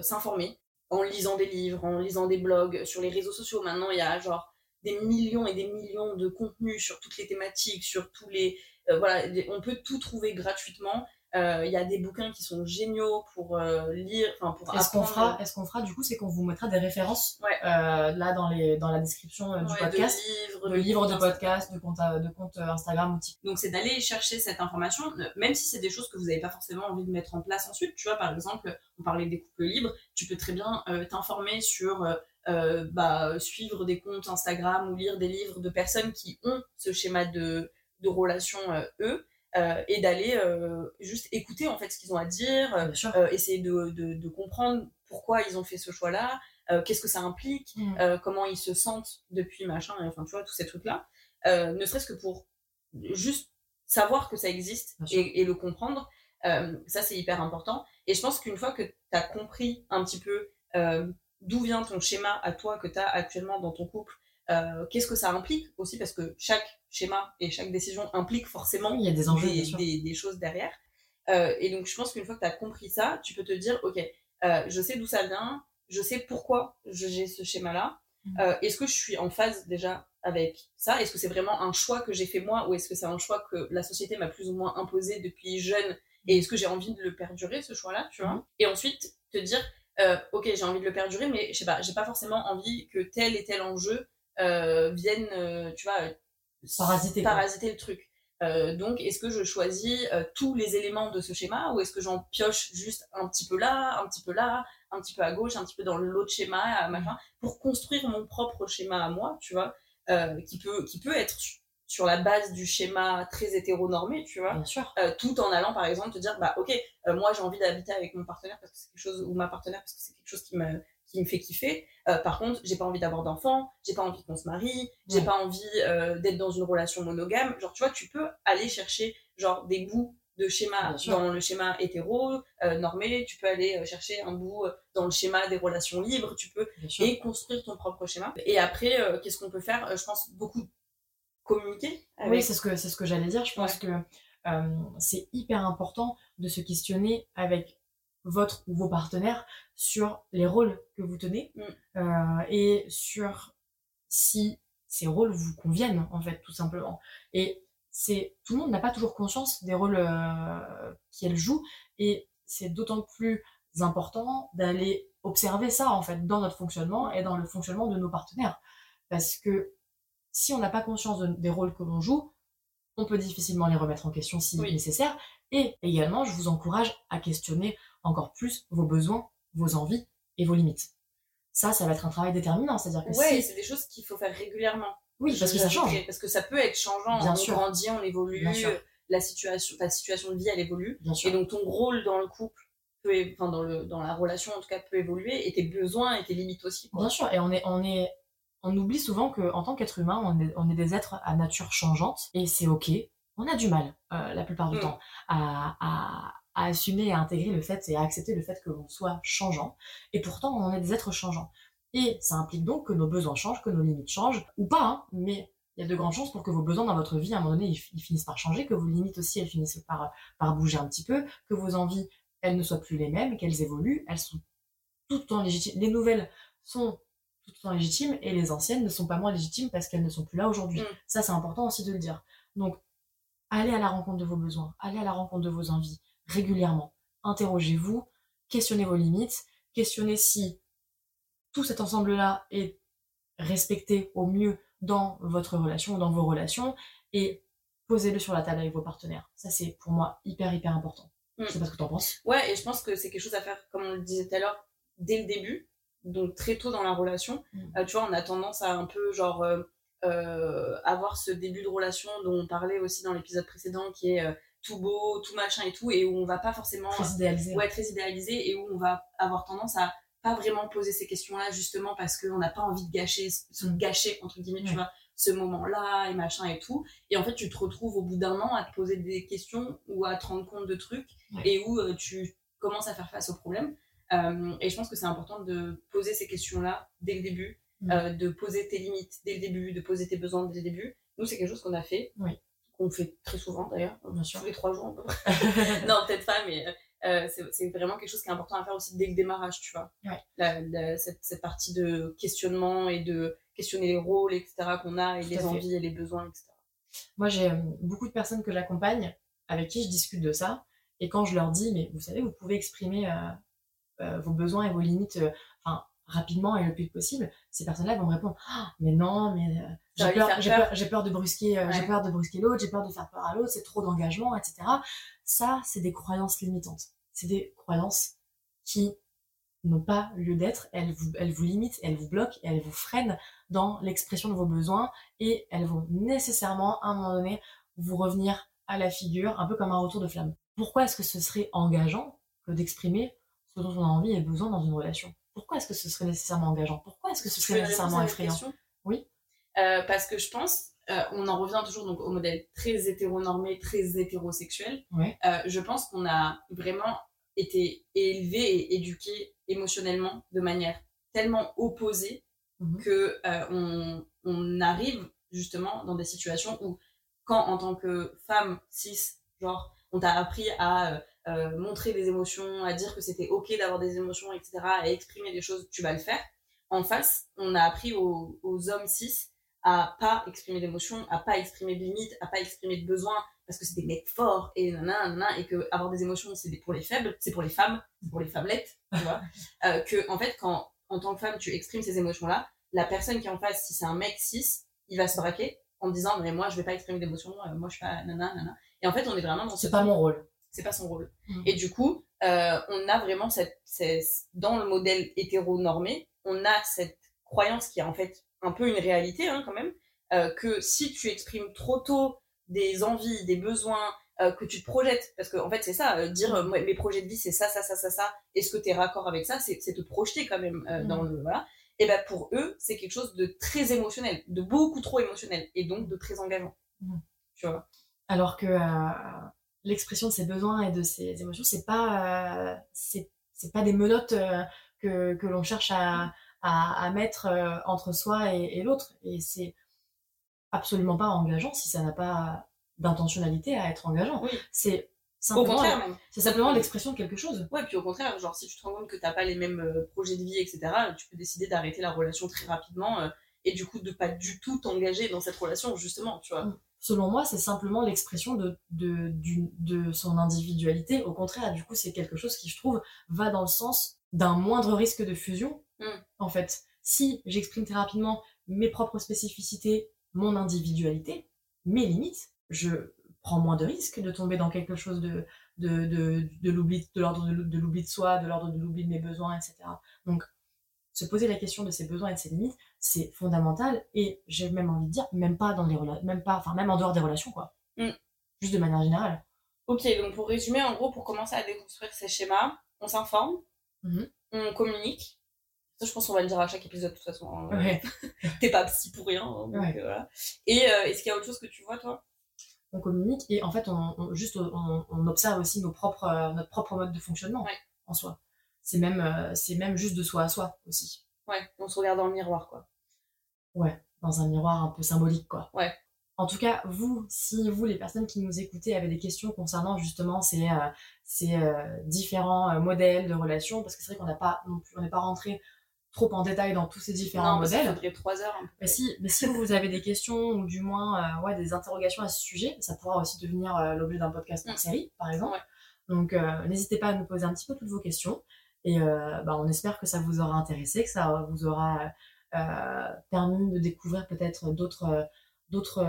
s'informer en lisant des livres, en lisant des blogs, sur les réseaux sociaux. Maintenant, il y a genre des millions et des millions de contenus sur toutes les thématiques, sur tous les... Euh, voilà, on peut tout trouver gratuitement. Euh, il y a des bouquins qui sont géniaux pour euh, lire, enfin pour est-ce qu'on fera, est-ce qu'on fera du coup, c'est qu'on vous mettra des références euh, là dans les dans la description du podcast, de livres, de, podcasts, de comptes de compte Instagram ou TikTok. Donc c'est d'aller chercher cette information, même si c'est des choses que vous n'avez pas forcément envie de mettre en place ensuite. Tu vois, par exemple, on parlait des couples libres, tu peux très bien t'informer sur bah, suivre des comptes Instagram ou lire des livres de personnes qui ont ce schéma de de relation eux euh, et d'aller euh, juste écouter en fait ce qu'ils ont à dire, euh, essayer de, de, de, comprendre pourquoi ils ont fait ce choix-là, qu'est-ce que ça implique, mm. comment ils se sentent depuis machin, enfin tu vois, tous ces trucs-là, ne serait-ce que pour juste savoir que ça existe et, et, le comprendre, ça c'est hyper important. Et je pense qu'une fois que tu as compris un petit peu d'où vient ton schéma à toi que tu as actuellement dans ton couple, qu'est-ce que ça implique aussi, parce que chaque schéma et chaque décision implique forcément Il y a des, enjeux, des, choses derrière. Euh, et donc, je pense qu'une fois que tu as compris ça, tu peux te dire, OK, euh, je sais d'où ça vient, je sais pourquoi j'ai ce schéma-là. Mm. Euh, est-ce que je suis en phase déjà avec ça? Est-ce que c'est vraiment un choix que j'ai fait moi ou est-ce que c'est un choix que la société m'a plus ou moins imposé depuis jeune? Et est-ce que j'ai envie de le perdurer, ce choix-là, tu vois? Mm. Et ensuite, te dire, ok, j'ai envie de le perdurer, mais je sais pas, j'ai pas forcément envie que tel et tel enjeu vienne, tu vois, parasiter, parasiter le truc. Euh, donc, est-ce que je choisis euh, tous les éléments de ce schéma ou est-ce que j'en pioche juste un petit peu là, un petit peu là, un petit peu à gauche, un petit peu dans l'autre schéma, machin, pour construire mon propre schéma à moi, tu vois, euh, qui peut qui peut être sur la base du schéma très hétéronormé, tu vois, Bien sûr. tout en allant par exemple te dire bah ok, moi j'ai envie d'habiter avec mon partenaire parce que c'est quelque chose ou ma partenaire parce que c'est quelque chose qui me qui me fait kiffer. Euh, par contre, j'ai pas envie d'avoir d'enfants, j'ai pas envie qu'on se marie, j'ai pas envie euh, d'être dans une relation monogame. Genre, tu vois, tu peux aller chercher genre des bouts de schéma dans le schéma hétéro euh, normé, tu peux aller chercher un bout dans le schéma des relations libres, tu peux et construire ton propre schéma. Et après, qu'est-ce qu'on peut faire? Je pense beaucoup communiquer. Oui, c'est ce que c'est ce que j'allais dire. Je pense que c'est hyper important de se questionner avec votre ou vos partenaires sur les rôles que vous tenez mm. euh, et sur si ces rôles vous conviennent en fait tout simplement et c'est tout le monde n'a pas toujours conscience des rôles euh, qu'elle joue et c'est d'autant plus important d'aller observer ça en fait dans notre fonctionnement et dans le fonctionnement de nos partenaires parce que si on n'a pas conscience des rôles que l'on joue on peut difficilement les remettre en question si nécessaire et également je vous encourage à questionner encore plus vos besoins, vos envies et vos limites. Ça, ça va être un travail déterminant. C'est-à-dire que ouais, c'est des choses qu'il faut faire régulièrement. Oui, parce que ça change. Parce que ça peut être changeant. Bien on sûr. grandit, on évolue. La situation, ta situation de vie, elle évolue. Bien sûr. Et donc ton rôle dans le couple peut, enfin dans le dans la relation en tout cas peut évoluer et tes besoins et tes limites aussi. Bien sûr. Et on est on est on oublie souvent que en tant qu'être humain, on est, on est des êtres à nature changeante et c'est ok. On a du mal euh, la plupart du mm. temps à, à à assumer et à intégrer le fait et à accepter le fait que l'on soit changeant. Et pourtant, on est des êtres changeants. Et ça implique donc que nos besoins changent, que nos limites changent, ou pas, hein, mais il y a de grandes chances pour que vos besoins dans votre vie, à un moment donné, ils, finissent par changer, que vos limites aussi, elles finissent par, par bouger un petit peu, que vos envies, elles ne soient plus les mêmes, qu'elles évoluent, elles sont tout le temps légitimes. Les nouvelles sont tout le temps légitimes et les anciennes ne sont pas moins légitimes parce qu'elles ne sont plus là aujourd'hui. Mm. Ça, c'est important aussi de le dire. Donc, allez à la rencontre de vos besoins, allez à la rencontre de vos envies, régulièrement. interrogez-vous, questionnez vos limites, questionnez si tout cet ensemble-là est respecté au mieux dans votre relation, dans vos relations, et posez-le sur la table avec vos partenaires. Ça, c'est pour moi hyper, hyper important. Je sais pas ce que t'en penses. Ouais, et je pense que c'est quelque chose à faire, comme on le disait tout à l'heure, dès le début, donc très tôt dans la relation. Mm. Euh, tu vois, on a tendance à un peu, genre, euh, euh, avoir ce début de relation dont on parlait aussi dans l'épisode précédent, qui est tout beau, tout machin et tout, et où on va pas forcément... Très idéalisé. Ouais, très idéalisé, et où on va avoir tendance à pas vraiment poser ces questions-là, justement parce qu'on n'a pas envie de gâcher, se gâcher, entre guillemets, tu vois, ce moment-là, et machin et tout. Et en fait, tu te retrouves au bout d'un an à te poser des questions ou à te rendre compte de trucs, Ouais. et où euh, tu commences à faire face aux problèmes. Euh, et je pense que c'est important de poser ces questions-là dès le début, Mm. euh, de poser tes limites dès le début, de poser tes besoins dès le début. Nous, c'est quelque chose qu'on a fait, Oui. qu'on fait très souvent d'ailleurs, tous les trois jours. non, peut-être pas, mais euh, c'est vraiment quelque chose qui est important à faire aussi dès le démarrage, tu vois. Ouais. La- la- cette, cette partie de questionnement et de questionner les rôles, etc., qu'on a, et Tout les fait. envies et les besoins, etc. Moi, j'ai euh, beaucoup de personnes que j'accompagne avec qui je discute de ça. Et quand je leur dis, mais vous savez, vous pouvez exprimer euh, vos besoins et vos limites euh, enfin, rapidement et le plus possible, ces personnes-là vont me répondre Ah, mais non, mais euh, j'ai peur, peur. peur, j'ai peur de brusquer, euh, j'ai peur de brusquer l'autre, j'ai peur de faire peur à l'autre, c'est trop d'engagement, etc. Ça, c'est des croyances limitantes. C'est des croyances qui n'ont pas lieu d'être. Elles vous, elles vous limitent, elles vous bloquent, elles vous freinent dans l'expression de vos besoins et elles vont nécessairement, à un moment donné, vous revenir à la figure, un peu comme un retour de flamme. Pourquoi est-ce que ce serait engageant que d'exprimer ce dont on a envie et besoin dans une relation Pourquoi est-ce que ce serait nécessairement engageant? Pourquoi est-ce que ce serait nécessairement effrayant? Oui. Euh, parce que je pense, euh, on en revient toujours donc, au modèle très hétéronormé, très hétérosexuel. Ouais. Euh, je pense qu'on a vraiment été élevé et éduqué émotionnellement de manière tellement opposée Mhm. que on, on arrive justement dans des situations où quand en tant que femme cis, genre on t'a appris à euh, montrer des émotions, à dire que c'était ok d'avoir des émotions, etc., à exprimer des choses, tu vas le faire. En face, on a appris aux, aux hommes cis à pas exprimer d'émotions, à pas exprimer de limites, à pas exprimer de besoins, parce que c'est des mecs forts et nanana, nanana, et que avoir des émotions c'est pour les faibles, c'est pour les femmes, c'est pour les femmelettes, tu vois. Euh, que en fait quand en tant que femme tu exprimes ces émotions là, la personne qui est en face, si c'est un mec cis, il va se braquer en disant mais moi je vais pas exprimer d'émotions, euh, moi je suis pas nanana, nanana. Et en fait on est vraiment dans ce C'est pas mon rôle. C'est pas son rôle. Mhm. Et du coup, euh, on a vraiment cette, cette- dans le modèle hétéronormé, on a cette croyance qui est en fait un peu une réalité hein, quand même, euh, que si tu exprimes trop tôt des envies, des besoins, euh, que tu te projettes, parce qu'en en fait c'est ça, dire moi, mes projets de vie c'est ça, ça, ça, ça, ça, est-ce que tu es raccord avec ça, c'est te projeter quand même euh, dans le voilà. Et ben pour eux c'est quelque chose de très émotionnel, de beaucoup trop émotionnel, et donc de très engageant. Tu vois? Alors que l'expression de ses besoins et de ses émotions, c'est pas, euh, c'est pas des menottes euh, que, que l'on cherche à, à, à mettre euh, entre soi et, et l'autre. Et c'est absolument pas engageant si ça n'a pas d'intentionnalité à être engageant. Oui. C'est simplement, c'est simplement l'expression de quelque chose. Ouais, puis au contraire, genre si tu te rends compte que t'as pas les mêmes euh, projets de vie, etc., tu peux décider d'arrêter la relation très rapidement euh, et du coup de pas du tout t'engager dans cette relation, justement, tu vois. Selon moi, c'est simplement l'expression de, de, d'une- de son individualité. Au contraire, du coup, c'est quelque chose qui, je trouve, va dans le sens d'un moindre risque de fusion. Mm. En fait, si j'exprime très rapidement mes propres spécificités, mon individualité, mes limites, je prends moins de risques de tomber dans quelque chose de, de, de, de l'oubli, de l'ordre de l'oubli de soi, de l'ordre de l'oubli de mes besoins, etc. Donc, se poser la question de ses besoins et de ses limites, c'est fondamental et j'ai même envie de dire, même pas dans les relations, même pas, enfin, même en dehors des relations, quoi. Mm. Juste de manière générale. Ok, donc pour résumer, en gros, pour commencer à déconstruire ces schémas, on s'informe, Mhm. on communique. Ça, je pense qu'on va le dire à chaque épisode, de toute façon. hein. Ouais. T'es pas psy pour rien. hein, donc, Ouais. euh, voilà. Et euh, est-ce qu'il y a autre chose que tu vois, toi? On communique et en fait, on, on- juste, on, on observe aussi nos propres, euh, notre propre mode de fonctionnement Ouais. en soi. C'est même, euh, c'est même juste de soi à soi aussi. Ouais, on se regarde dans le miroir, quoi. Ouais, dans un miroir un peu symbolique, quoi. Ouais. En tout cas, vous, si vous, les personnes qui nous écoutez, avez des questions concernant justement ces, euh, ces euh, différents euh, modèles de relations, parce que c'est vrai qu'on n'a pas non plus, on n'est pas rentré trop en détail dans tous ces différents non, modèles. faudrait trois heures. peu. Mais si, mais si vous avez des questions ou du moins euh, ouais, des interrogations à ce sujet, ça pourra aussi devenir euh, l'objet d'un podcast en Mm. série, par exemple. Ouais. Donc, n'hésitez pas à nous poser un petit peu toutes vos questions. Et bah, on espère que ça vous aura intéressé, que ça vous aura permis de découvrir peut-être d'autres d'autres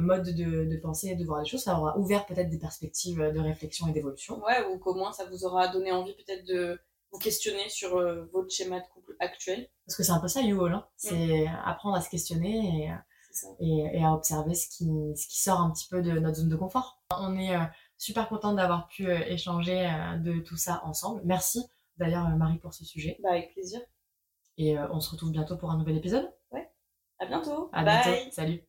modes de, de, penser et de voir les choses. Ça aura ouvert peut-être des perspectives de réflexion et d'évolution. Ouais, ou qu'au moins ça vous aura donné envie peut-être de vous questionner sur votre schéma de couple actuel. Parce que c'est un peu ça, You hein. C'est apprendre à se questionner et, et, à observer ce qui, ce qui sort un petit peu de notre zone de confort. On est super content d'avoir pu échanger de tout ça ensemble. Merci d'ailleurs Marie pour ce sujet. Bah, avec plaisir. Et on se retrouve bientôt pour un nouvel épisode. Ouais. À bientôt. À bientôt. Salut.